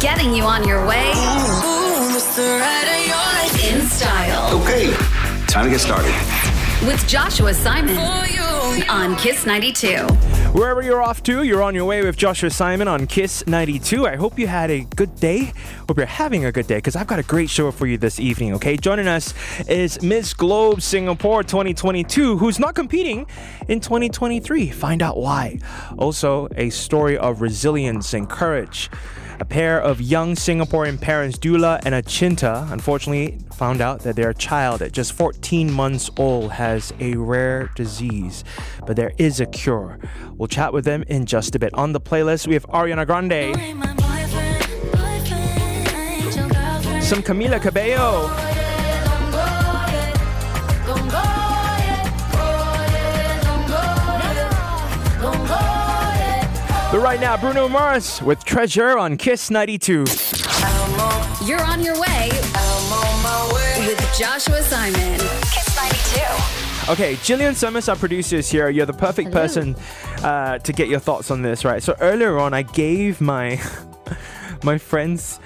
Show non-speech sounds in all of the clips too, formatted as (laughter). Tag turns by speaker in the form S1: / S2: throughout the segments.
S1: getting you on your way in style
S2: Okay, time to get started.
S1: with Joshua Simon on Kiss 92.
S3: Wherever you're off to, you're on your way with Joshua Simon on Kiss 92. I hope you had a good day. Hope you're having a good day because I've got a great show for you this evening, okay? Joining us is Miss Globe Singapore 2022, who's not competing in 2023. Find out why. Also, a story of resilience and courage. A pair of young Singaporean parents, Dula and Achinta, unfortunately found out that their child at just 14 months old has a rare disease, but there is a cure. We'll chat with them in just a bit. On the playlist, we have Ariana Grande, some Camila Cabello, but right now, Bruno Mars with Treasure on Kiss 92.
S1: You're on your way with Joshua Simon. Kiss 92.
S3: Okay, Jillian Summers, our producer, is here. You're the perfect
S4: Hello.
S3: person uh, to get your thoughts on this, right? So earlier on, I gave my (laughs) my friend's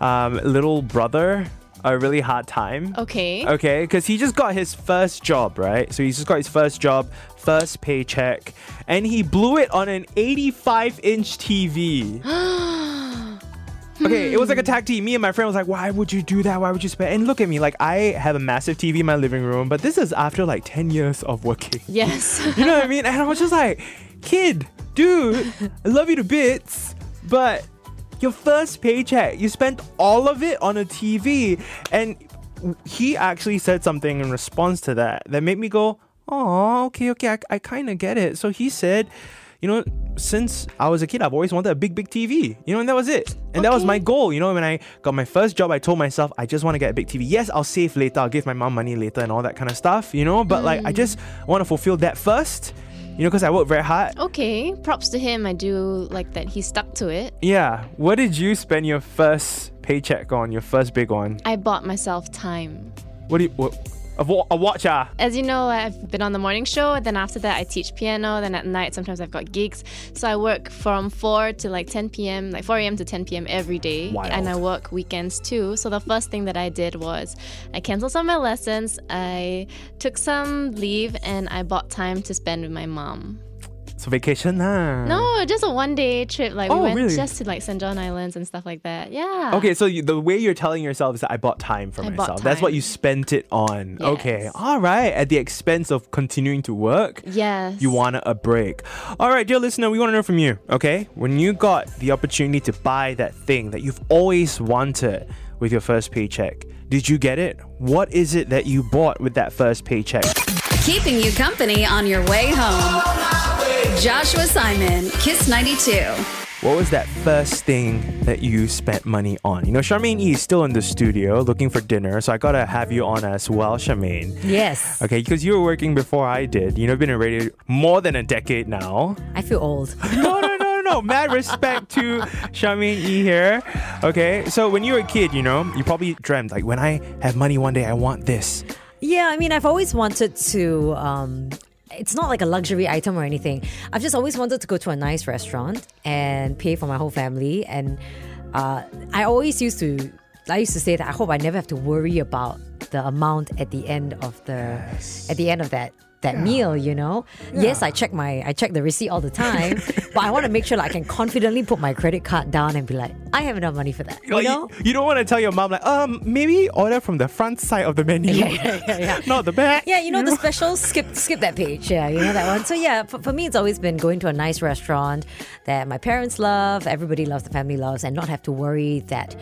S3: um, little brother a really hard time.
S4: Okay.
S3: Okay, because he just got his first job, right? So he's just got his first job, first paycheck, and he blew it on an 85 inch TV. (gasps) Okay, it was like a hmm. tag team. Me and my friend was like, "Why would you do that? Why would you spend?" And look at me, like I have a massive TV in my living room, but this is after like ten years of working.
S4: Yes. (laughs)
S3: You know what I mean? And I was just like, "Kid, dude, (laughs) I love you to bits, but your first paycheck, you spent all of it on a TV." And he actually said something in response to that that made me go, "Oh, okay, okay, I, I kind of get it." So he said. You know, since I was a kid, I've always wanted a big, big TV. You know, and that was it. And that was my goal. You know, when I got my first job, I told myself, I just want to get a big TV. Yes, I'll save later. I'll give my mom money later and all that kind of stuff, you know? But like, I mm. just want to fulfill that first, you know, because I work very hard.
S4: okay. Props to him. I do like that he stuck to it.
S3: Yeah. What did you spend your first paycheck on, your first big one?
S4: I bought myself time.
S3: What do you, what, a, a watch, ah?
S4: As you know, I've been on the morning show. Then after that, I teach piano. Then at night, sometimes I've got gigs. So I work from 4 to like 10 p.m., like 4 a.m. to 10 p.m. every day.
S3: Wild.
S4: And I work weekends too. So the first thing that I did was I canceled some of my lessons. I took some leave and I bought time to spend with my mom.
S3: So vacation, ah.
S4: No, just a one day trip. Like
S3: Oh,
S4: we went
S3: really?
S4: just to like St. John Islands and stuff like that. Yeah.
S3: Okay, so you, the way you're telling yourself is that I bought time for
S4: I bought
S3: myself. That's what you spent it on. Okay, all right. At the expense of continuing to work.
S4: Yes.
S3: You want a break. All right, dear listener, we want to know from you, okay? When you got the opportunity to buy that thing that you've always wanted with your first paycheck, did you get it? What is it that you bought with that first paycheck?
S1: Keeping you company on your way home. Joshua Simon, Kiss 92.
S3: What was that first thing that you spent money on? You know, Charmaine E is still in the studio looking for dinner, so I gotta have you on as well, Charmaine.
S5: Yes.
S3: Okay, because you were working before I did. You know, I've been in radio more than a decade now.
S5: I feel old. (laughs)
S3: no, no, no, no. Mad respect to Charmaine E here. Okay, so when you were a kid, you know, you probably dreamt like, when I have money one day, I want this.
S5: yeah, I mean, I've always wanted to. Um, it's not like a luxury item or anything. I've just always wanted to go to a nice restaurant and pay for my whole family. And uh, I always used to. I used to say that I hope I never have to worry about the amount at the end of the at the end of that that meal. You know. Yes, I check my I check the receipt all the time, (laughs) but I want to make sure that I can confidently put my credit card down and be like, I have enough money for that. You
S3: Like,
S5: know.
S3: you don't want to tell your mom like, um, maybe order from the front side of the menu,
S5: Yeah, yeah, yeah, yeah. (laughs)
S3: not the back.
S5: Yeah, you know the special skip skip that page. Yeah, you know that one. So yeah, for, for me it's always been going to a nice restaurant that my parents love, everybody loves, the family loves, and not have to worry that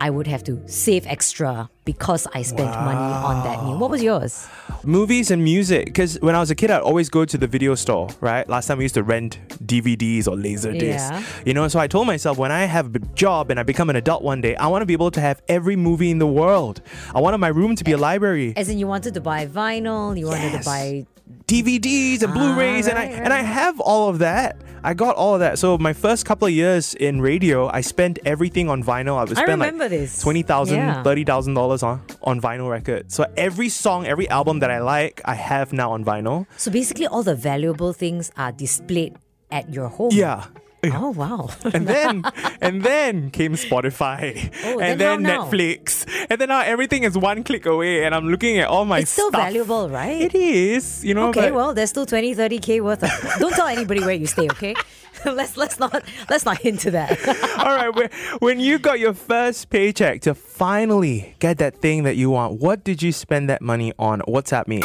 S5: I would have to save extra because I spent money on that meal. What was yours?
S3: Movies and music. Because when I was a kid, I'd always go to the video store, right? Last time we used to rent DVDs or laser discs.
S5: Yeah.
S3: You know, so I told myself when I have a job and I become an adult one day, I want to be able to have every movie in the world. I wanted my room to be a library.
S5: As in, you wanted to buy vinyl, you wanted
S3: Yes.
S5: to buy.
S3: DVDs and Blu-rays, and I
S5: right,
S3: and I have all of that. I got all of that. So my first couple of years in radio, I spent everything on vinyl. I would
S5: I
S3: spend like
S5: this.
S3: twenty thousand,
S5: Yeah.
S3: thirty thousand dollars on on vinyl record. So every song, every album that I like, I have now on vinyl.
S5: So basically, all the valuable things are displayed at your home.
S3: Yeah.
S5: Oh wow. (laughs)
S3: And then and then came Spotify.
S5: Oh,
S3: and
S5: then
S3: then
S5: how now?
S3: Netflix. And then now everything is one click away and I'm looking at all my
S5: It's still
S3: stuff.
S5: valuable, right?
S3: It is, you know.
S5: Okay,
S3: but-
S5: well, there's still 20, 30k worth of. (laughs) Don't tell anybody where you stay, okay? (laughs) let's let's not let's not hint to that.
S3: All right, when, when you got your first paycheck to finally get that thing that you want, what did you spend that money on? WhatsApp me.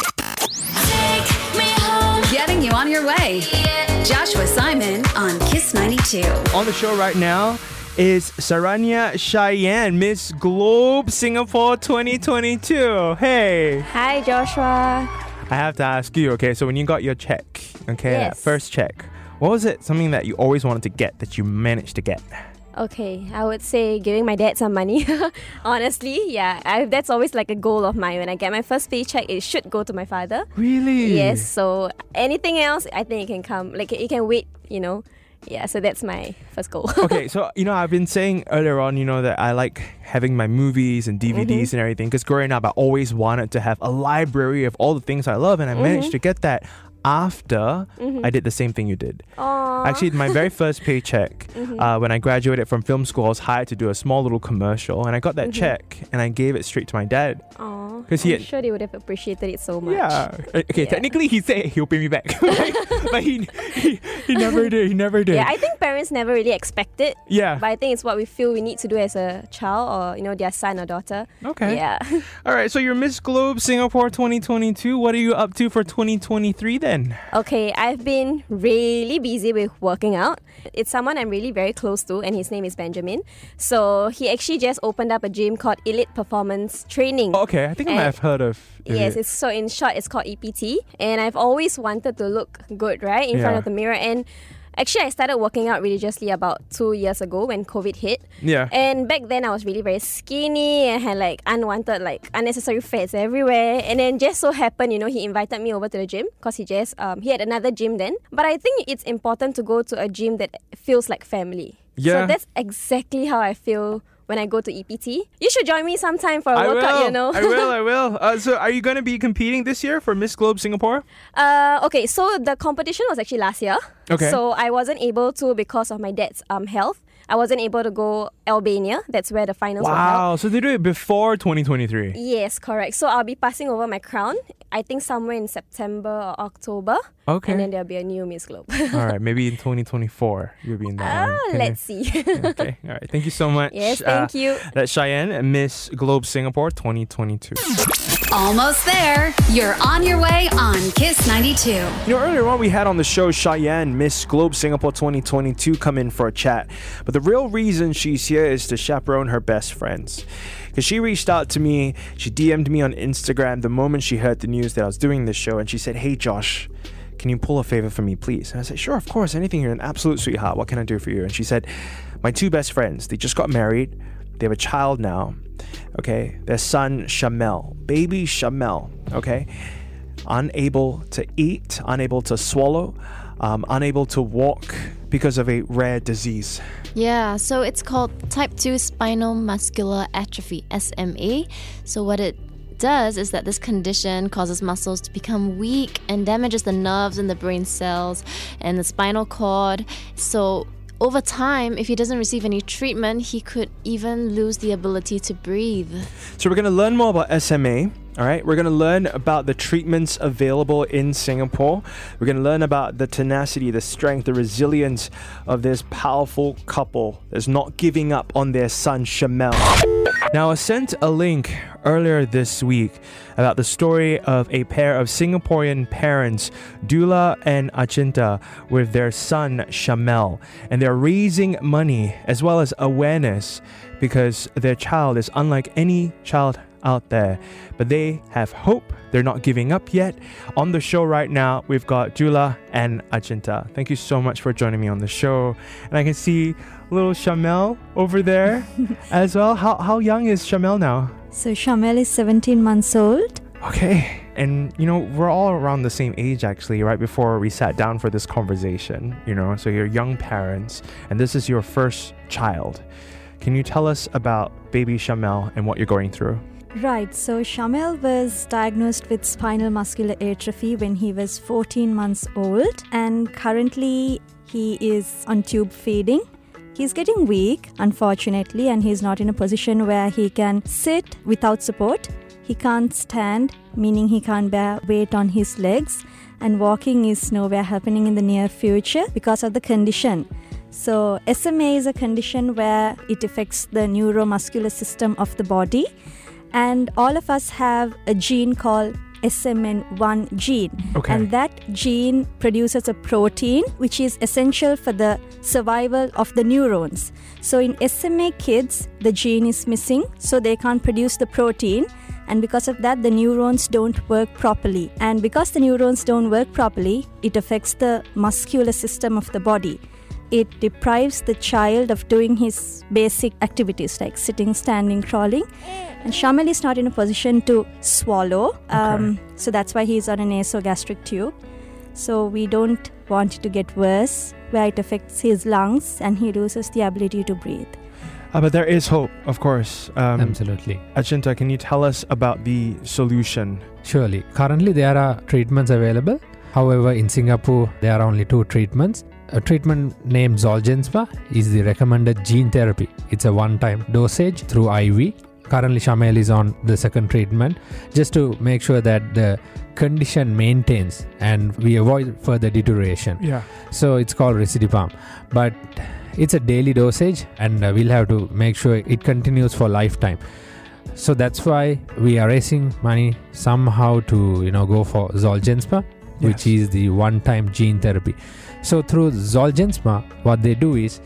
S1: Getting you on your way. Joshua Simon on Kiss 92.
S3: On the show right now is Saranya Chyenne, Miss Globe Singapore 2022. Hey,
S6: Hi, Joshua.
S3: I have to ask you, okay, so when you got your check, okay, that
S6: Yes.
S3: first check, what was it something that you always wanted to get that you managed to get?
S6: Okay, I would say giving my dad some money. (laughs) Honestly, yeah, I, that's always like a goal of mine. When I get my first paycheck, it should go to my father.
S3: Really?
S6: Yes, so anything else, I think it can come. Like it can wait, you know. Yeah, so that's my first goal. (laughs)
S3: okay, so you know, I've been saying earlier on, you know, that I like having my movies and DVDs
S6: Mm-hmm.
S3: and everything because growing up, I always wanted to have a library of all the things I love, and I managed
S6: Mm-hmm.
S3: to get that after I did the same thing you did.
S6: Aw.
S3: Actually, my very (laughs) first paycheck,
S6: Mm-hmm.
S3: uh, when I graduated from film school, I was hired to do a small little commercial, and I got that
S6: Mm-hmm.
S3: check and I gave it straight to my dad.
S6: Aw,
S3: 'Cause he
S6: I'm
S3: had-
S6: sure they would have appreciated it so much.
S3: Yeah. Okay.
S6: Yeah.
S3: Technically, he said he'll pay me back, (laughs) (laughs) but he, he he never did. He never did.
S6: Yeah, I think parents never really expect it.
S3: Yeah.
S6: But I think it's what we feel we need to do as a child or, you know, their son or daughter.
S3: Okay.
S6: Yeah.
S3: All right, so you're Miss Globe Singapore 2022. What are you up to for 2023 then?
S6: Okay, I've been really busy with working out. It's someone I'm really very close to, and his name is Benjamin. So he actually just opened up a gym called Elite Performance Training.
S3: Oh, okay, I think I might have heard of.
S6: Yes, it's so in short, it's called EPT, and I've always wanted to look good, right, in front of the mirror. And actually, I started working out religiously about two years ago when COVID hit.
S3: Yeah.
S6: And back then, I was really very skinny and had like unwanted, like unnecessary fats everywhere. And then just so happened, you know, he invited me over to the gym because he just um, he had another gym then. But I think it's important to go to a gym that feels like family.
S3: Yeah.
S6: So that's exactly how I feel when I go to EPT. You should join me sometime for a
S3: I
S6: workout.
S3: will.
S6: You know.
S3: I will. I (laughs) will. Uh, so, are you going to be competing this year for Miss Globe Singapore?
S6: Uh, okay, so the competition was actually last year.
S3: Okay.
S6: So I wasn't able to because of my dad's um health. I wasn't able to go Albania. That's where the finals were held.
S3: Wow. So they do it before 2023.
S6: Yes, correct. So I'll be passing over my crown. I think somewhere in September or October.
S3: Okay.
S6: And then there'll be a new Miss Globe. (laughs)
S3: All right. Maybe in (laughs) 2024 you'll be in that
S6: ah,
S3: one.
S6: Let's see. (laughs)
S3: Okay. All right. Thank you so much.
S6: yes,
S3: Uh,
S6: thank you.
S3: That's Chyenne, Miss Globe Singapore 2022.
S1: Almost there. You're on your way on Kiss 92.
S3: You know, earlier on we had on the show Chyenne, Miss Globe Singapore 2022, come in for a chat. But the real reason she's here is to chaperone her best friends. Because she reached out to me, she DM'd me on Instagram the moment she heard the news that I was doing this show, and she said, Hey Josh, can you pull a favor for me, please? And I said, Sure, of course, anything. You're an absolute sweetheart. What can I do for you? And she said, My two best friends, they just got married, they have a child now. Okay, their son Shamel, baby Shamel, okay, unable to eat, unable to swallow, um, unable to walk because of a rare disease.
S4: Yeah, so it's called type 2 spinal muscular atrophy, SMA. So, what it does is that this condition causes muscles to become weak and damages the nerves in the brain cells and the spinal cord. So, over time, if he doesn't receive any treatment, he could even lose the ability to breathe.
S3: So we're going to learn more about SMA. All right, we're going to learn about the treatments available in Singapore. We're going to learn about the tenacity, the strength, the resilience of this powerful couple that's not giving up on their son Shamel. Now, I sent a link earlier this week about the story of a pair of Singaporean parents, Dula and Achinta, with their son Shamel, and they're raising money as well as awareness because their child is unlike any child out there. But they have hope. They're not giving up yet. On the show right now, we've got Dula and Achinta. Thank you so much for joining me on the show. And I can see little Shamel over there (laughs) as well. How, how young is Shamel now?
S7: So Shamel is 17 months old.
S3: Okay. And, you know, we're all around the same age actually, right before we sat down for this conversation, you know. So you're young parents, and this is your first child. Can you tell us about baby Shamel and what you're going through?
S7: Right, so Shamel was diagnosed with spinal muscular atrophy when he was 14 months old, and currently He is on tube feeding. He's getting weak, unfortunately, and he's not in a position where he can sit without support. He can't stand, meaning he can't bear weight on his legs, and walking is nowhere happening in the near future because of the condition. So, SMA is a condition where it affects the neuromuscular system of the body, and all of us have a gene called SMN1 gene.
S3: Okay.
S7: And that gene produces a protein which is essential for the survival of the neurons. So in SMA kids, the gene is missing, so they can't produce the protein. And because of that, the neurons don't work properly. And because the neurons don't work properly, it affects the muscular system of the body. It deprives the child of doing his basic activities like sitting, standing, crawling. And Shamel is not in a position to swallow. Um, so that's why he's on an nasogastric tube. So we don't want it to get worse, where it affects his lungs and he loses the ability to breathe.
S3: Uh, but there is hope, of course. Um,
S8: Absolutely.
S3: Achinta, can you tell us about the solution?
S8: Surely. Currently, there are treatments available. However, in Singapore, there are only two treatments. A treatment named Zolgensma is the recommended gene therapy. It's a one time dosage through IV. Currently, Shamel is on the second treatment just to make sure that the condition maintains and we avoid further deterioration.
S3: Yeah.
S8: So it's called Risdiplam. But it's a daily dosage and uh, we'll have to make sure it continues for lifetime. So that's why we are raising money somehow to you know go for Which is the one-time gene therapy. So through Zolgensma, what they do is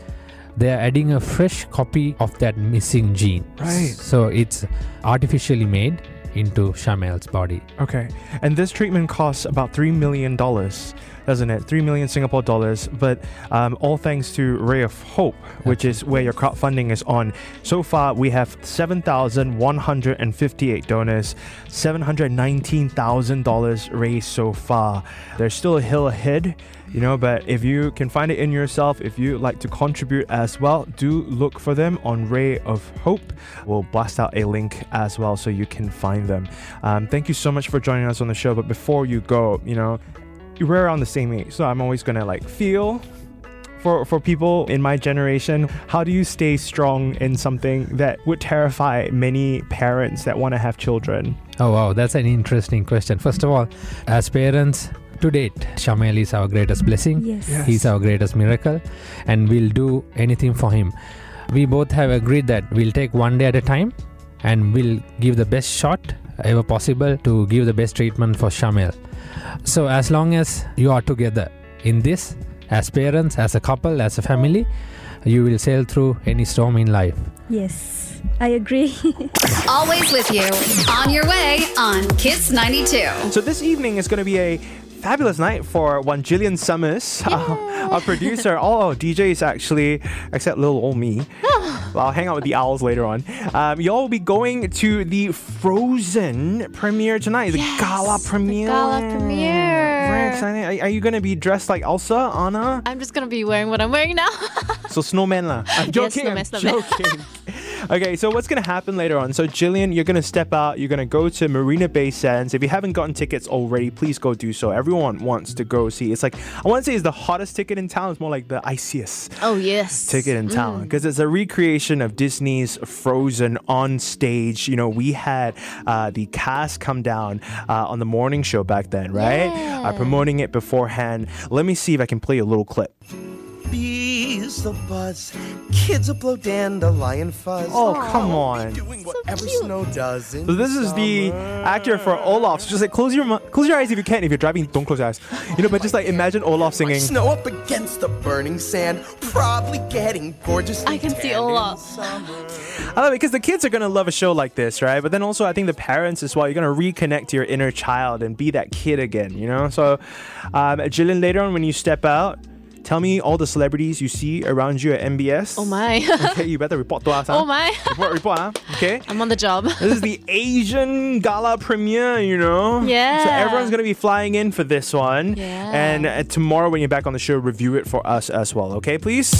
S8: they are adding a fresh copy of that missing gene.
S3: Right.
S8: So it's artificially made into Shamel's body.
S3: Okay. And this treatment costs about $3 million, doesn't it? 3 million Singapore dollars. But um, all thanks to Ray of Hope, which is where your crowdfunding is on. So far, we have 7,158 donors, $719,000 raised so far. There's still a hill ahead. You know, but if you can find it in yourself, if you like to contribute as well, do look for them on Ray of Hope. We'll blast out a link as well so you can find them. Um, thank you so much for joining us on the show. But before you go, you know, we're around the same age, so I'm always gonna like feel for for people in my generation. How do you stay strong in something that would terrify many parents that want to have children?
S8: Oh wow, that's an interesting question. First of all, as parents, to date, Shamel is our greatest blessing.
S7: Yes.
S8: He's our greatest miracle, and we'll do anything for him. We both have agreed that we'll take one day at a time and we'll give the best shot ever possible to give the best treatment for Shamel. So, as long as you are together in this, as parents, as a couple, as a family, you will sail through any storm in life.
S7: Yes, I agree. (laughs)
S1: Always with you. On your way on Kiss 92.
S3: So this evening is going to be a fabulous night for one Jillian Summers, (laughs) our producer. All our DJs actually, except little old me. (sighs) I'll hang out with the owls later on. Um, y'all will be going to the Frozen premiere tonight, the gala premiere.
S4: gala premiere.
S3: Very exciting. Are, are you going to be dressed like Elsa, Anna?
S4: I'm just gonna be wearing what I'm wearing now.
S3: So snowman lah. I'm joking. I'm
S4: snowman, snowman.
S3: joking. (laughs) okay, so what's gonna happen later on? So Jillian, you're gonna step out. You're gonna go to Marina Bay Sands. If you haven't gotten tickets already, please go do so. Everyone wants to go see. It's like I want to say it's the hottest ticket in town. It's more like the iciest
S4: oh yes.
S3: ticket in town because it's a recreation of Disney's Frozen on stage. You know, we had uh, the cast come down uh, on the morning show back then, right? Uh, promoting it beforehand. Let me see if I can play a little clip.
S9: Bees will buzz, kids will blow dandelion fuzz.
S3: Oh, come on.
S9: Doing whatever snow does. in
S3: So this is the actor for Olaf. So just like close your mu- close your eyes if you can. If you're driving, don't close your eyes. You know, but just like imagine Olaf singing.
S9: Snow up against the burning sand, probably getting gorgeous.
S4: I can see Olaf.
S3: I love it because the kids are gonna love a show like this, right? But then also I think the parents as well. You're gonna reconnect to your inner child and be that kid again. You know. So, um, Jillian, later on when you step out. Tell me all the celebrities you see around you at MBS.
S4: Oh my. (laughs)
S3: Okay, you better report to us. huh?
S4: oh my. (laughs)
S3: Report, report, huh? Okay.
S4: I'm on the job. (laughs)
S3: This is the Asian gala premiere, you know?
S4: Yeah.
S3: So everyone's going to be flying in for this one.
S4: Yeah.
S3: And uh, tomorrow, when you're back on the show, review it for us as well, okay, please?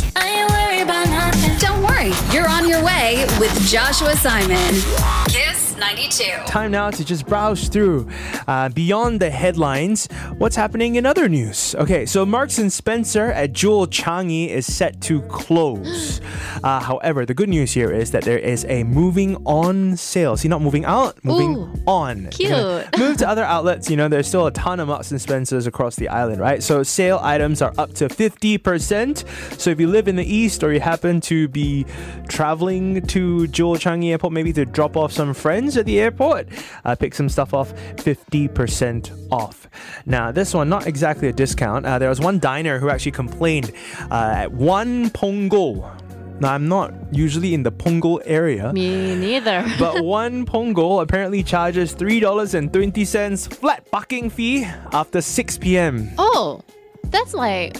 S1: Don't worry, you're on your way with Joshua Simon. Kiss Kiss 92.
S3: Time now to just browse through uh, beyond the headlines. What's happening in other news? Okay, so Marks and Spencer at Jewel Changi is set to close. (gasps) Uh, however, the good news here is that there is a moving on sale. See, not moving out, moving
S4: Ooh,
S3: on. (laughs)
S4: cute.
S3: Move to other outlets. You know, there's still a ton of Marks and Spencers across the island, right? So sale items are up to 50%. So if you live in the east or you happen to be traveling to Jewel Changi Airport, maybe to drop off some friends at the airport, uh, pick some stuff off 50% off. Now, this one, not exactly a discount. Uh, there was one diner who actually complained uh, at one Punggol. Now, I'm not usually in the Punggol area.
S4: Me neither. (laughs)
S3: But one Punggol apparently charges $3.20 flat parking fee after 6 p.m.
S4: oh, that's like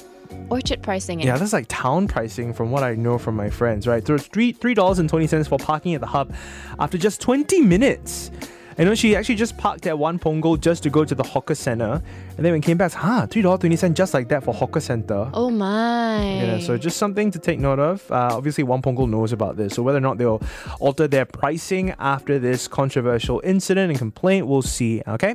S4: orchard pricing.
S3: Yeah, that's like town pricing from what I know from my friends, right? So it's three three dollars and twenty cents for parking at the hub after just twenty minutes. I know she actually just parked at one Punggol just to go to the hawker center, and then when came back, huh, three dollar twenty cent just like that for hawker center.
S4: Oh my.
S3: Yeah, so just something to take note of. Uh, obviously, One Punggol knows about this, so whether or not they'll alter their pricing after this controversial incident and complaint, we'll see. Okay.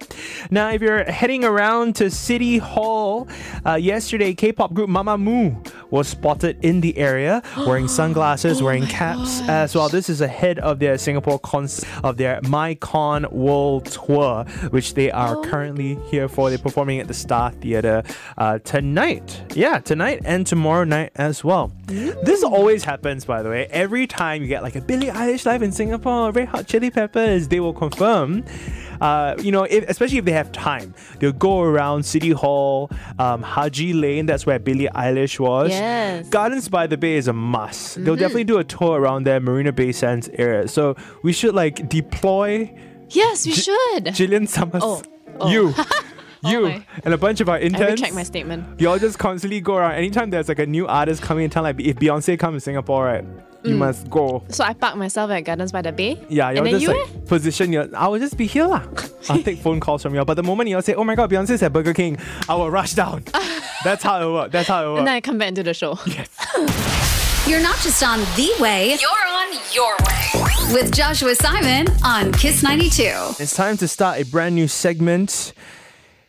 S3: Now, if you're heading around to City Hall, uh, yesterday K-pop group Mamamoo was spotted in the area (gasps) wearing sunglasses, wearing caps as well. This is ahead of their Singapore cons of their MyCon World Tour, which they are currently here for. They're performing at the Star Theatre uh, tonight. Yeah, tonight and tomorrow night as well. This always happens, by the way. Every time you get like a Billie Eilish live in Singapore, Red Hot Chili Peppers, they will confirm. Uh, you know, if, especially if they have time, they'll go around City Hall, um, Haji Lane. That's where Billie Eilish was.
S4: Yes.
S3: Gardens by the Bay is a must. They'll definitely do a tour around there, Marina Bay Sands area. So we should like deploy
S4: Yes, we
S3: J-
S4: should.
S3: Jillian Summers,
S4: Oh. Oh.
S3: you, (laughs) you, oh
S4: my.
S3: and a bunch of our interns.
S4: I
S3: interns.
S4: retract my statement.
S3: Y'all just constantly go around. Anytime there's like a new artist coming in town, like if Beyonce comes to Singapore, right, you mm. must go.
S4: So I park myself at Gardens by the Bay.
S3: Yeah, y'all
S4: and
S3: just
S4: you
S3: like eh? position your. I will just be here lah. I'll take (laughs) phone calls from y'all. But the moment y'all say, "Oh my God, Beyonce's at Burger King," I will rush down. (laughs) That's how it works. That's how it
S4: And
S3: works.
S4: then I come back into the show. Yes.
S1: You're not just on the way, you're on your way. With Joshua Simon on Kiss 92.
S3: It's time to start a brand new segment.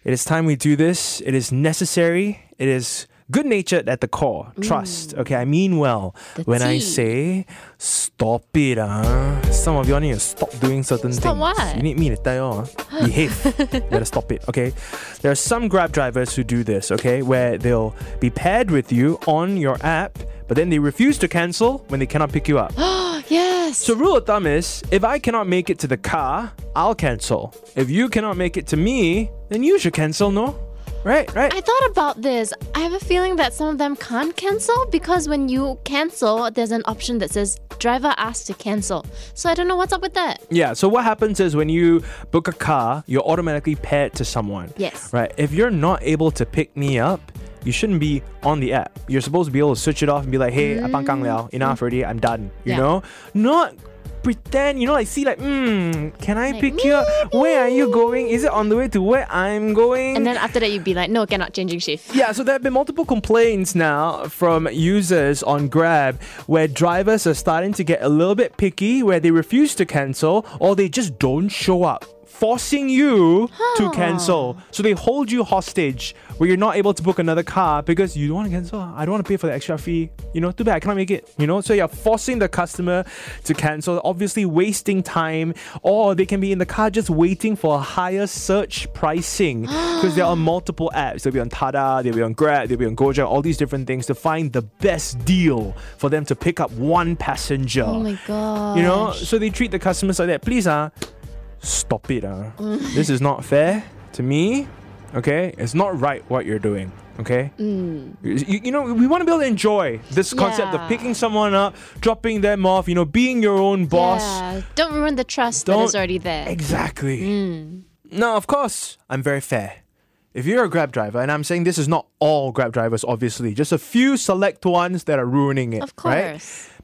S3: It is time we do this. It is necessary. It is good natured at the core. Trust. Okay, I mean well
S4: The
S3: when I say stop it. Uh. Some of y'all need to stop doing certain
S4: Stop
S3: things.
S4: what?
S3: You need me to tell y'all. Uh, behave. (laughs) you gotta stop it. Okay. There are some Grab drivers who do this. Okay, where they'll be paired with you on your app, but then they refuse to cancel when they cannot pick you up. (gasps) (gasps)
S4: yes.
S3: So rule of thumb is if I cannot make it to the car, I'll cancel. If you cannot make it to me, then you should cancel, no? Right, right.
S4: I thought about this. I have a feeling that some of them can't cancel because when you cancel, there's an option that says driver asked to cancel. So I don't know what's up with that.
S3: yeah, so what happens is when you book a car, you're automatically paired to someone.
S4: Yes.
S3: Right? If you're not able to pick me up, you shouldn't be on the app. You're supposed to be able to switch it off and be like, hey, mm. kang liao, enough already, I'm done. You
S4: Yeah.
S3: know? Not pretend, you know, like see like, hmm, can I
S4: Like,
S3: pick you up? Where are you going? Is it on the way to where I'm going?
S4: And then after that, you'd be like, no, cannot changing shift.
S3: Yeah, so there have been multiple complaints now from users on Grab where drivers are starting to get a little bit picky, where they refuse to cancel or they just don't show up. Forcing you to cancel. So they hold you hostage where you're not able to book another car because you don't want to cancel. I don't want to pay for the extra fee. You know, too bad I cannot make it. You know, so you're forcing the customer to cancel, obviously wasting time, or they can be in the car just waiting for a higher search pricing (gasps) because they're on multiple apps. They'll be on Tada, they'll be on Grab, they'll be on Gojek, all these different things to find the best deal for them to pick up one passenger.
S4: Oh my god.
S3: You know, so they treat the customers like that. Please, uh, stop it. Uh. this is not fair to me. Okay, it's not right what you're doing. Okay, you, you know we want to be able to enjoy this concept of picking someone up, dropping them off. You know, being your own boss.
S4: Yeah, don't ruin the trust
S3: Don't-
S4: that is already there.
S3: Exactly. Now, of course, I'm very fair. If you're a Grab driver, and I'm saying this is not all Grab drivers, obviously, just a few select ones that are ruining it.
S4: Of
S3: right?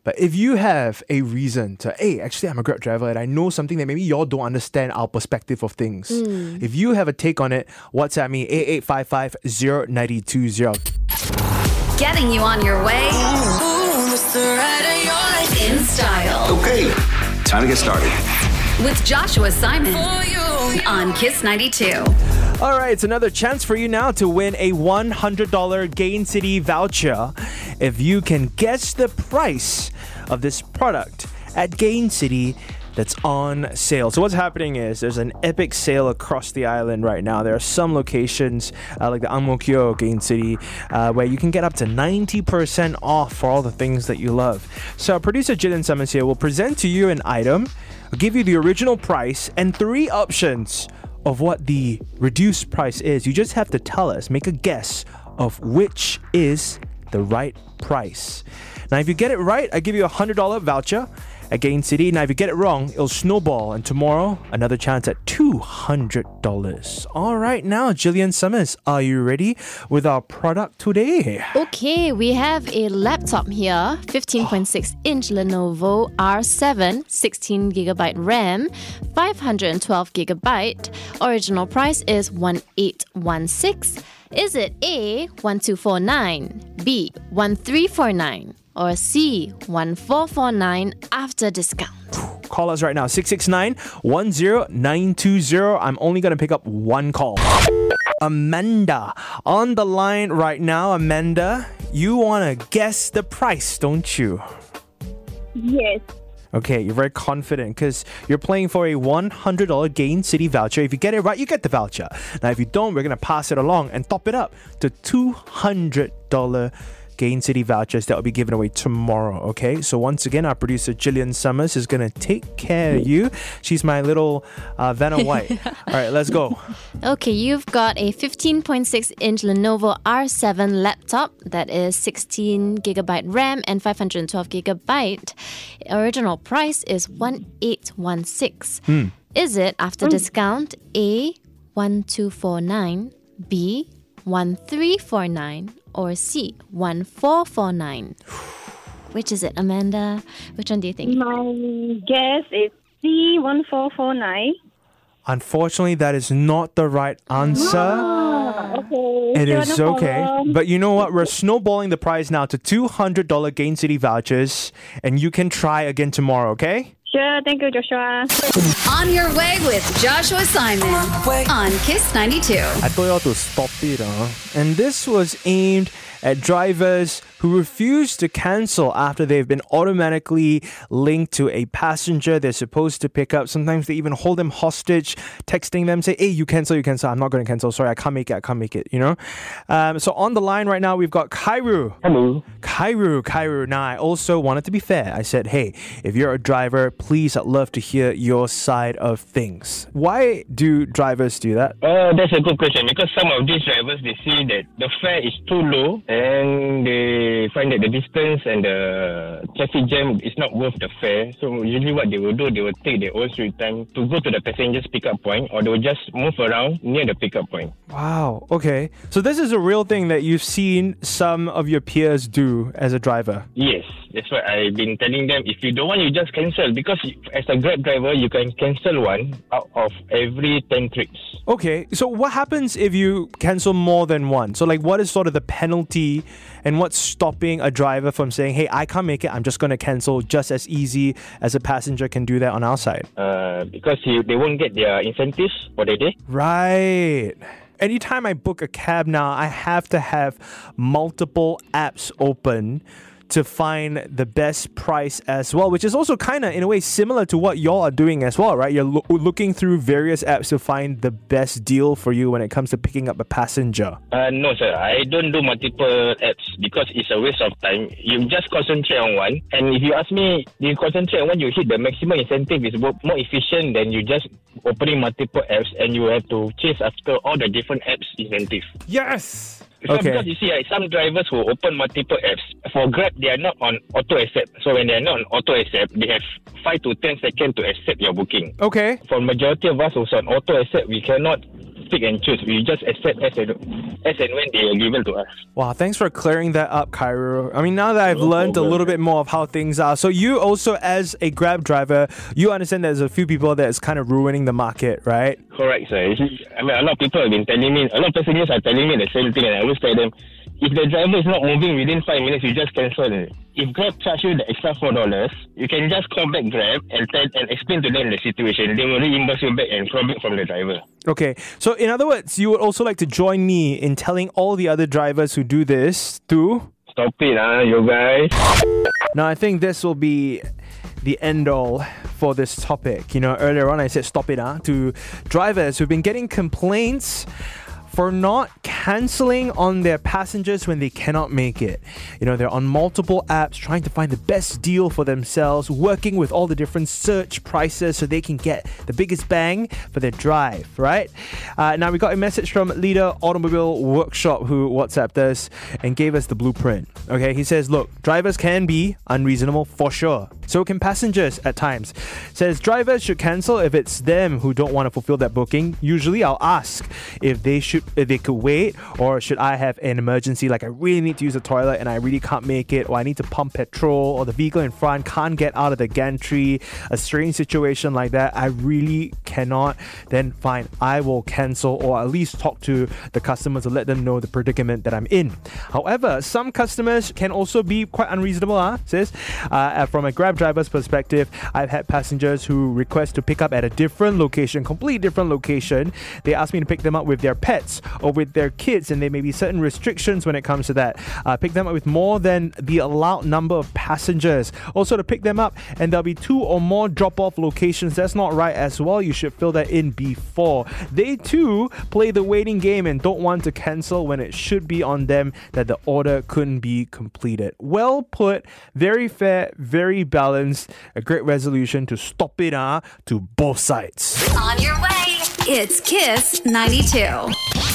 S4: Course.
S3: But if you have a reason to, hey, actually, I'm a Grab driver and I know something that maybe y'all don't understand our perspective of things. Mm. If you have a take on it, WhatsApp me 8855 0920.
S1: Getting you on your way in style.
S2: Okay, time to get started.
S1: with Joshua Simon on Kiss 92.
S3: All right, it's another chance for you now to win a $100 Gain City voucher if you can guess the price of this product at Gain City that's on sale. So what's happening is there's an epic sale across the island right now. There are some locations uh, like the Ang Mo Kio Gain City uh, where you can get up to 90% off for all the things that you love. So producer Jillian Summers here will present to you an item, give you the original price and three options of what the reduced price is. You just have to tell us, make a guess of which is the right price. Now, if you get it right, I give you a $100 voucher at Gain City. Now, if you get it wrong, it'll snowball. And tomorrow, another chance at $200. All right, now, Jillian Summers, are you ready with our product today?
S4: Okay, we have a laptop here 15.6 inch Lenovo R7, 16 gigabyte RAM, 512 gigabyte. Original price is 1816. Is it A 1249, B 1349, or C 1449 after discount?
S3: Call us right now, 669 10920. I'm only going to pick up one call. Amanda on the line right now. Amanda, you want to guess the price, don't you?
S10: Yes.
S3: Okay, you're very confident because you're playing for a $100 Gain City voucher. If you get it right, you get the voucher. Now, if you don't, we're going to pass it along and top it up to $200 Gain City vouchers that will be given away tomorrow. Okay, so once again, our producer Jillian Summers is going to take care of you. She's my little uh, Vanna (laughs) White. All right, let's go.
S4: Okay, you've got a 15.6 inch Lenovo R7 laptop that is 16 gigabyte RAM and 512 gigabyte. Original price is 1816. Is it after discount A 1249, B 1349, or C 1449? Which is it, Amanda? Which one do you think?
S10: My guess is C1449.
S3: Unfortunately, that is not the right answer.
S10: Ah, okay.
S3: It
S10: sure,
S3: is
S10: no
S3: okay. But you know what? We're snowballing the prize now to $200 Gain City vouchers, and you can try again tomorrow, okay?
S10: Sure, thank you, Joshua.
S1: On your way with Joshua Simon on Kiss 92.
S3: I told y'all to stop it, huh? And this was aimed at drivers who refuse to cancel after they've been automatically linked to a passenger they're supposed to pick up. Sometimes they even hold them hostage, texting them, say, hey, you cancel, you cancel. I'm not going to cancel. Sorry, I can't make it. I can't make it, you know? Um, so on the line right now, we've got Kairu.
S11: Hello.
S3: Kairu, Kairu. Now, I also wanted to be fair. I said, hey, if you're a driver, please, I'd love to hear your side of things. Why do drivers do that?
S11: Uh, that's a good question because some of these drivers they see that the fare is too low and they find that the distance and the traffic jam is not worth the fare. So usually what they will do, they will take their own street time to go to the passengers pickup point or they will just move around near the pickup point.
S3: Wow. Okay. So this is a real thing that you've seen some of your peers do as a driver.
S11: Yes, that's what I've been telling them. If you don't want, you just cancel because as a Grab driver, you can cancel one out of every 10 trips.
S3: Okay. So what happens if you cancel more than one? So like what is sort of the penalty and what's stopping a driver from saying, "Hey, I can't make it. I'm just going to cancel just as easy as a passenger can do that on our side."
S11: Uh, because you, they won't get their incentives for the day.
S3: Right. Anytime I book a cab now, I have to have multiple apps open to find the best price as well, which is also kind of in a way similar to what y'all are doing as well, right? You're loo- looking through various apps to find the best deal for you when it comes to picking up a passenger.
S11: Uh, no, sir. I don't do multiple apps because it's a waste of time. You just concentrate on one. And if you ask me, you concentrate on one, you hit the maximum incentive is more efficient than you just opening multiple apps and you have to chase after all the different apps incentive.
S3: Yes.
S11: So
S3: Okay.
S11: because you see, some drivers who open multiple apps, for Grab, they are not on auto accept. So when they are not on auto accept, they have 5 to 10 seconds to accept your booking.
S3: Okay.
S11: For majority of us who's on auto accept, we cannot pick and choose. We just accept as and, as and when they are given to us.
S3: Wow, thanks for clearing that up, Cairo. I mean, now that I've learned a little bit more of how things are, so you also, as a Grab driver, you understand there's a few people that's kind of ruining the market, right?
S11: Correct, sir. I mean, a lot of people have been telling me, a lot of passengers are telling me the same thing, and I always tell them, if the driver is not moving within five minutes, you just cancel. It. If Grab charge you the extra four dollars, you can just call back Grab and tell and explain to them the situation. They will reimburse you back and claw back from the driver.
S3: Okay, so in other words, you would also like to join me in telling all the other drivers who do this to
S11: Stop it, ah, you guys.
S3: Now, I think this will be the end all for this topic. You know, earlier on I said stop it uh, to drivers who've been getting complaints for not canceling on their passengers when they cannot make it. You know, they're on multiple apps trying to find the best deal for themselves, working with all the different search prices so they can get the biggest bang for their drive, right? Uh, now, we got a message from Leader Automobile Workshop who WhatsApped us and gave us the blueprint. Okay, he says, look, drivers can be unreasonable for sure. So can passengers at times. Says drivers should cancel if it's them who don't want to fulfill that booking. Usually I'll ask if they should if they could wait or should I have an emergency like I really need to use the toilet and I really can't make it or I need to pump petrol or the vehicle in front can't get out of the gantry, a strange situation like that. I really cannot. Then fine, I will cancel or at least talk to the customers to let them know the predicament that I'm in. However, some customers can also be quite unreasonable, huh? Says uh, from a Grab driver's perspective, I've had passengers who request to pick up at a different location, complete different location. They ask me to pick them up with their pets or with their kids, and there may be certain restrictions when it comes to that. Uh, pick them up with more than the allowed number of passengers. Also, to pick them up, and there'll be two or more drop off locations. That's not right as well. You should fill that in before. They too play the waiting game and don't want to cancel when it should be on them that the order couldn't be completed. Well put, very fair, very balanced, a great resolution to stop it uh, to both sides.
S1: On your way. It's Kiss 92.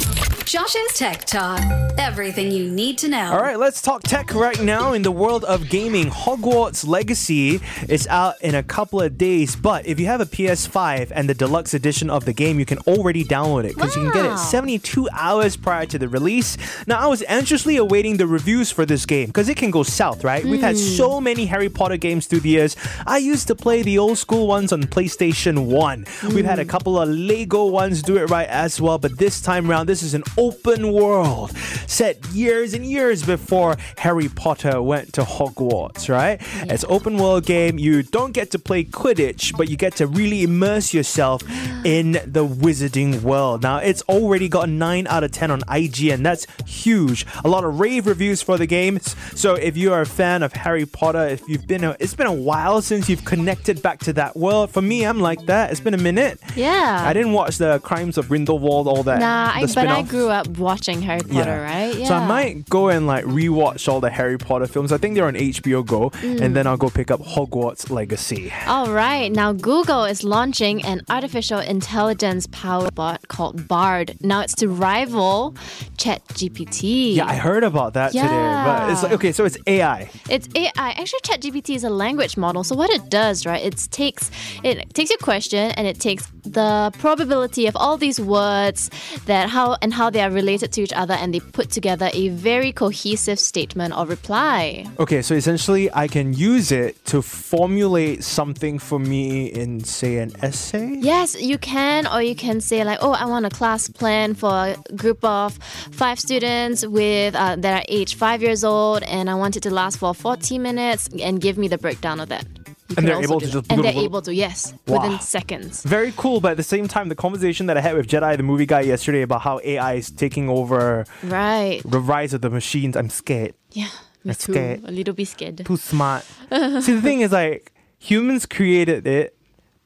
S1: Josh's Tech Talk. Everything you need to know.
S3: All right, let's talk tech right now in the world of gaming. Hogwarts Legacy is out in a couple of days, but if you have a PS5 and the deluxe edition of the game, you can already download it because you can get it 72 hours prior to the release. Now, I was anxiously awaiting the reviews for this game because it can go south, right? We've had so hmm. many Harry Potter games through the years. I used to play the old school ones on PlayStation 1. We've had a hmm. couple of Lego ones do it right as well, but this time around, this is an open world set years and years before Harry Potter went to Hogwarts, right? It's open world game. You don't get to play Quidditch, but you get to really immerse yourself in the wizarding world. Now, it's already got a 9 out of 10 on IGN. That's huge. A lot of rave reviews for the game. So if you are a fan of Harry Potter, if you've been a, it's been a while since you've connected back to that world. For me, I'm like that. It's been a minute.
S4: Yeah.
S3: I didn't watch the Crimes of Grindelwald, all that.
S4: Nah, I, but I
S3: spin-off.
S4: Grew up watching Harry Potter, right? Yeah.
S3: So I might go and like rewatch all the Harry Potter films. I think they're on HBO Go,
S4: Mm.
S3: and then I'll go pick up Hogwarts Legacy.
S4: All right, now Google is launching an artificial intelligence powered bot called Bard. Now it's to rival ChatGPT.
S3: Yeah, I heard about that today. But it's like
S4: Yeah.
S3: okay, so it's AI.
S4: It's AI. Actually, ChatGPT is a language model. So what it does, right? It takes it takes your question and it takes the probability of all these words that how and how they are related to each other, and they put together a very cohesive statement or reply.
S3: Okay, so essentially, I can use it to formulate something for me in, say, an essay.
S4: Yes, you can, or you can say like, "Oh, I want a class plan for a group of five students with uh, that are aged five years old, and I want it to last for 40 minutes, and give me the breakdown of that." You
S3: And they're able to
S4: that.
S3: just
S4: and they're
S3: blah, blah.
S4: able to yes
S3: Wow.
S4: within seconds.
S3: Very cool, but at the same time, the conversation that I had with Jedi, the movie guy, yesterday about how AI is taking over
S4: Right?
S3: the rise of the machines, I'm scared.
S4: Yeah, me
S3: I'm
S4: too.
S3: scared.
S4: A little bit scared.
S3: Too smart. (laughs) See, the thing is, like, humans created it,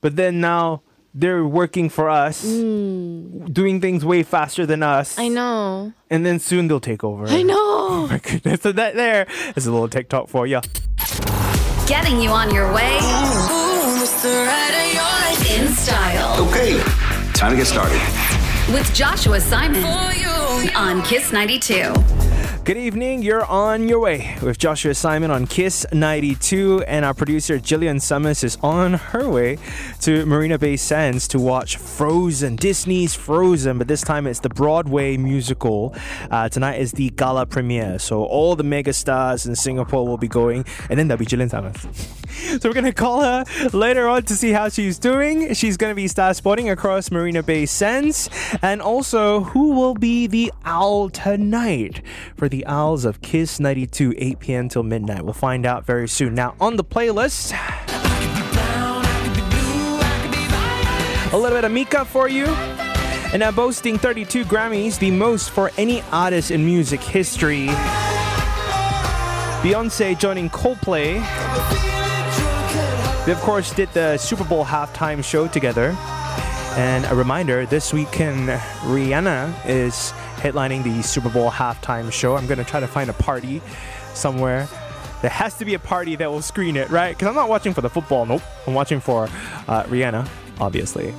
S3: but then now they're working for us, doing things way faster than us.
S4: Mm. I know.
S3: And then soon they'll take over.
S4: I
S3: Oh
S4: know.
S3: my goodness. So that there is a little tech talk for you.
S1: Getting you on your way in style
S2: Okay, time to get started.
S1: with Joshua Simon on Kiss 92.
S3: Good evening. You're on your way with Joshua Simon on Kiss 92, and our producer Jillian Summers is on her way to Marina Bay Sands to watch Frozen, Disney's Frozen, but this time it's the Broadway musical. Uh, tonight is the gala premiere, so all the mega stars in Singapore will be going, and then there'll be Jillian Summers. (laughs) So we're gonna call her later on to see how she's doing. She's gonna be star spotting across Marina Bay Sands, and also who will be the owl tonight for the Owls of Kiss 92, 8 p.m. till midnight. We'll find out very soon. Now on the playlist. A little bit of Mika for you. And now boasting 32 Grammys, the most for any artist in music history. Beyonce joining Coldplay. They, of course, did the Super Bowl halftime show together. And a reminder this weekend, Rihanna is headlining the Super Bowl halftime show. I'm going to try to find a party somewhere. There has to be a party that will screen it, right? Because I'm not watching for the football. Nope. I'm watching for uh, Rihanna, obviously.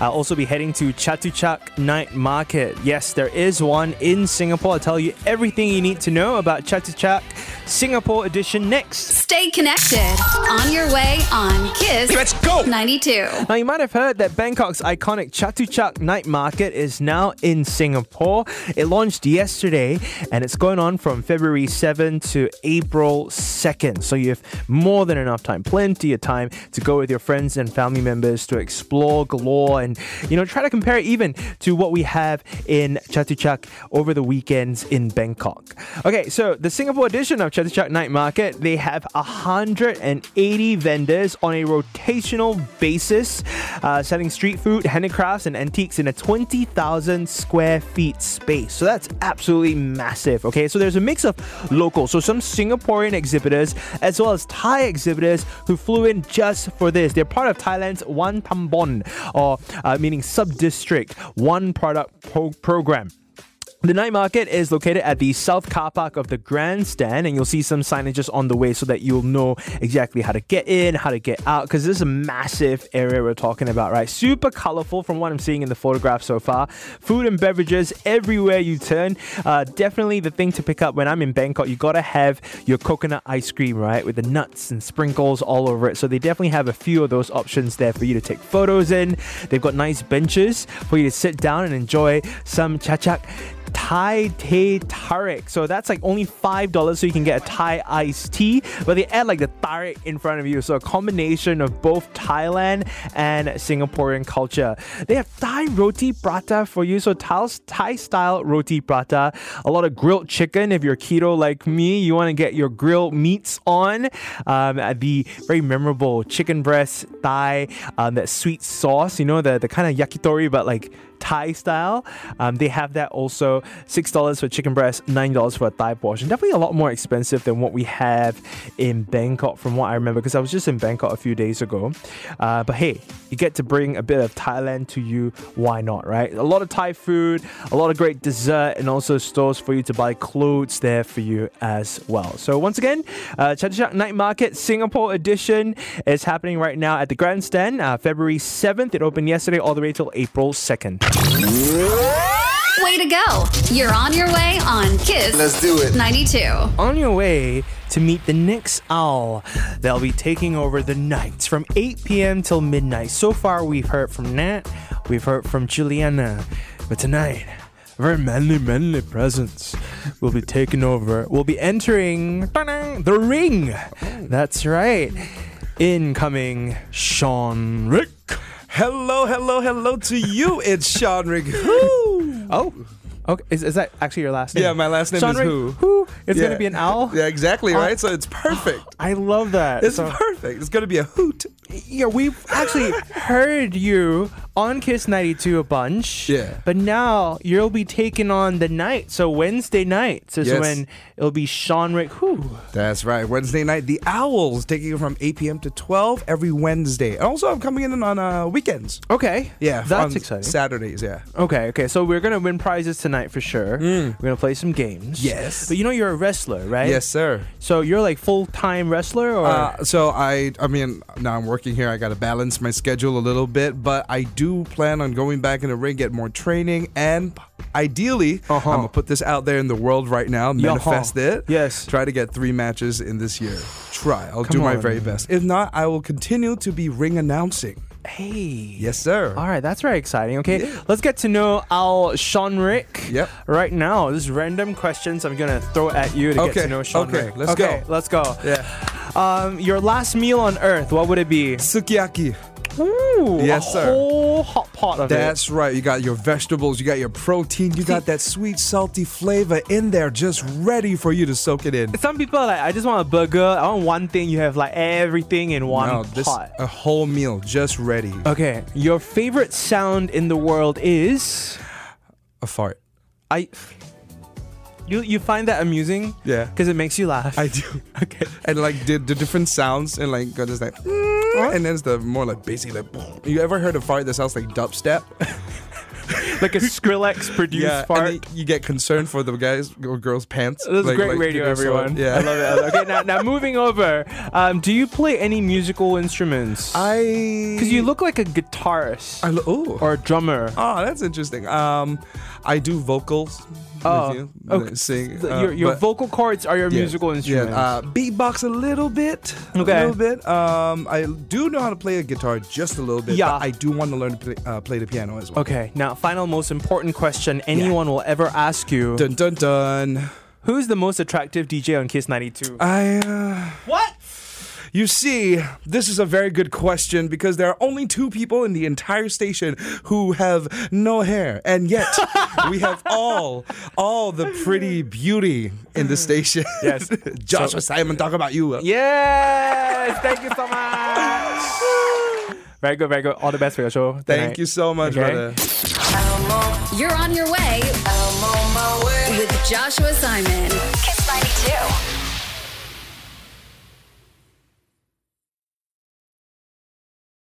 S3: I'll also be heading to Chatuchak Night Market. Yes, there is one in Singapore. I'll tell you everything you need to know about Chatuchak Singapore edition next.
S1: Stay connected. On your way on Kiss.
S3: Let's go.
S1: 92.
S3: Now, you might have heard that Bangkok's iconic Chatuchak Night Market is now in Singapore. It launched yesterday and it's going on from February 7 to April 2nd. So you have more than enough time, plenty of time to go with your friends and family members to explore galore and, you know, try to compare it even to what we have in Chatuchak over the weekends in Bangkok. Okay, so the Singapore edition of Chatuchak Night Market, they have 180 vendors on a rotational basis, uh, selling street food, handicrafts, and antiques in a 20,000 square feet space. So that's absolutely massive. Okay, so there's a mix of local, so some Singaporean exhibitors as well as Thai exhibitors who flew in just for this. They're part of Thailand's One Tambon, or Uh, meaning sub district one product pro- program. The night market is located at the south car park of the grandstand, and you'll see some signages on the way so that you'll know exactly how to get in, how to get out, because this is a massive area we're talking about, right? Super colorful from what I'm seeing in the photograph so far. Food and beverages everywhere you turn. Uh, definitely the thing to pick up when I'm in Bangkok. You gotta have your coconut ice cream, right, with the nuts and sprinkles all over it. So they definitely have a few of those options there for you to take photos in. They've got nice benches for you to sit down and enjoy some chachak Thai Teh Tarik. So that's like only $5 so you can get a Thai iced tea, but they add like the Tarik in front of you. So a combination of both Thailand and Singaporean culture. They have Thai roti prata for you. So Thai style roti prata. A lot of grilled chicken. If you're keto like me, you want to get your grilled meats on. Um, the very memorable chicken breast Thai, um, that sweet sauce, you know, the, the kind of yakitori, but like Thai style. Um, they have that also $6 for chicken breast, $9 for a Thai portion. Definitely a lot more expensive than what we have in Bangkok, from what I remember, because I was just in Bangkok a few days ago. Uh, but hey, you get to bring a bit of Thailand to you. Why not, right? A lot of Thai food, a lot of great dessert, and also stores for you to buy clothes there for you as well. So, once again, uh, Chatuchak Night Market Singapore edition is happening right now at the Grandstand, uh, February 7th. It opened yesterday all the way till April 2nd.
S1: Way to go. You're on your way on Kiss.
S12: Let's do it.
S1: 92.
S3: On your way to meet the next owl. They'll be taking over the nights from 8 p.m. till midnight. So far, we've heard from Nat, we've heard from Juliana, but tonight, a very manly, manly presence will be taking over. We'll be entering the ring. That's right. Incoming Sean Rick.
S13: Hello, hello, hello to you. It's Sean Rig. Who?
S3: Oh. Okay, is, is that actually your last name?
S13: Yeah, my last name
S3: Sean
S13: is
S3: Rig,
S13: Who.
S3: Who? It's
S13: Yeah.
S3: gonna be an owl.
S13: Yeah, exactly,
S3: Uh,
S13: right? So it's perfect. (gasps)
S3: I love that.
S13: It's
S3: So-
S13: perfect. It's going to be a hoot.
S3: Yeah, we've actually heard you on Kiss 92 a bunch.
S13: Yeah.
S3: But now you'll be taking on the night. So Wednesday nights is
S13: Yes.
S3: when it'll be Sean Rick. Who?
S13: That's right. Wednesday night, the Owls taking it from 8 p.m. to 12 every Wednesday. And also, I'm coming in on uh, weekends.
S3: Okay.
S13: Yeah,
S3: That's exciting.
S13: Saturdays, yeah.
S3: Okay, okay. So we're gonna win prizes tonight for sure. We're gonna play some games.
S13: Mm. Yes.
S3: But you know you're a wrestler, right?
S13: Yes, sir.
S3: So you're like full time wrestler or
S13: Uh, so I, I mean, now I'm working here. I got to balance my schedule a little bit, but I do plan on going back in the ring, get more training, and ideally,
S3: Uh-huh.
S13: I'm gonna put this out there in the world right now,
S3: Yeah-huh.
S13: manifest it.
S3: Yes.
S13: Try to get three matches in this year. Try. I'll do my
S3: on.
S13: very best. If not, I will continue to be ring announcing.
S3: Hey.
S13: Yes, sir.
S3: All right, that's very exciting. Okay, let's get to know our Sean Rick.
S13: Yep.
S3: Right now, this is random questions I'm gonna throw at you to get to know Sean
S13: okay,
S3: Rick.
S13: let's
S3: okay,
S13: go.
S3: Let's go.
S13: Yeah.
S3: Um, your last meal on earth, what would it be?
S13: Sukiyaki.
S3: Ooh,
S13: Yes,
S3: a
S13: sir.
S3: whole hot pot of it.
S13: That's right. You got your vegetables, you got your protein, you got that sweet, salty flavor in there, just ready for you to soak it in.
S3: Some people are like, I just want a burger. I want one thing. You have like everything in one
S13: no, this
S3: pot.
S13: a whole meal just ready.
S3: Okay, your favorite sound in the world is
S13: A fart.
S3: I. You you find that amusing?
S13: Yeah.
S3: Because it makes you laugh.
S13: I do. (laughs)
S3: Okay.
S13: And like the, the different sounds and like just like and then it's the more like basic like you ever heard a fart that sounds like dubstep? (laughs)
S3: like a Skrillex produced
S13: yeah,
S3: fart.
S13: and you get concerned for the guys or girls' pants.
S3: This is
S13: like-
S3: great
S13: like
S3: radio, everyone.
S13: yeah,
S3: I love it. I love it. Okay, now, now moving over. Um, do you play any musical instruments?
S13: I
S3: Because you look like a guitarist
S13: I lo- oh.
S3: or a drummer.
S13: Oh, that's interesting. Um, I do vocals.
S3: Oh,
S13: you,
S3: okay.
S13: sing. Uh,
S3: your your
S13: but-
S3: vocal cords are your
S13: yeah,
S3: musical instruments.
S13: Yeah, uh, beatbox a little bit.
S3: Okay.
S13: A little bit. Um, I do know how to play a guitar just a little bit.
S3: Yeah.
S13: But I do want to learn to play, uh, play the piano as well.
S3: okay, now final most important question anyone will ever ask you:
S13: Dun dun dun.
S3: Who's the most attractive DJ on Kiss 92?
S13: I. Uh,
S3: what?
S13: You see, this is a very good question because there are only two people in the entire station who have no hair, and yet (laughs) we have all, all the pretty beauty in the station.
S3: Yes. (laughs)
S13: Joshua Simon, talk about you.
S3: Yes! Thank you so much. (laughs) very good, very good. All the best for your show.
S13: Thank you so much,
S3: Okay.
S13: brother.
S1: You're on your way with Joshua Simon.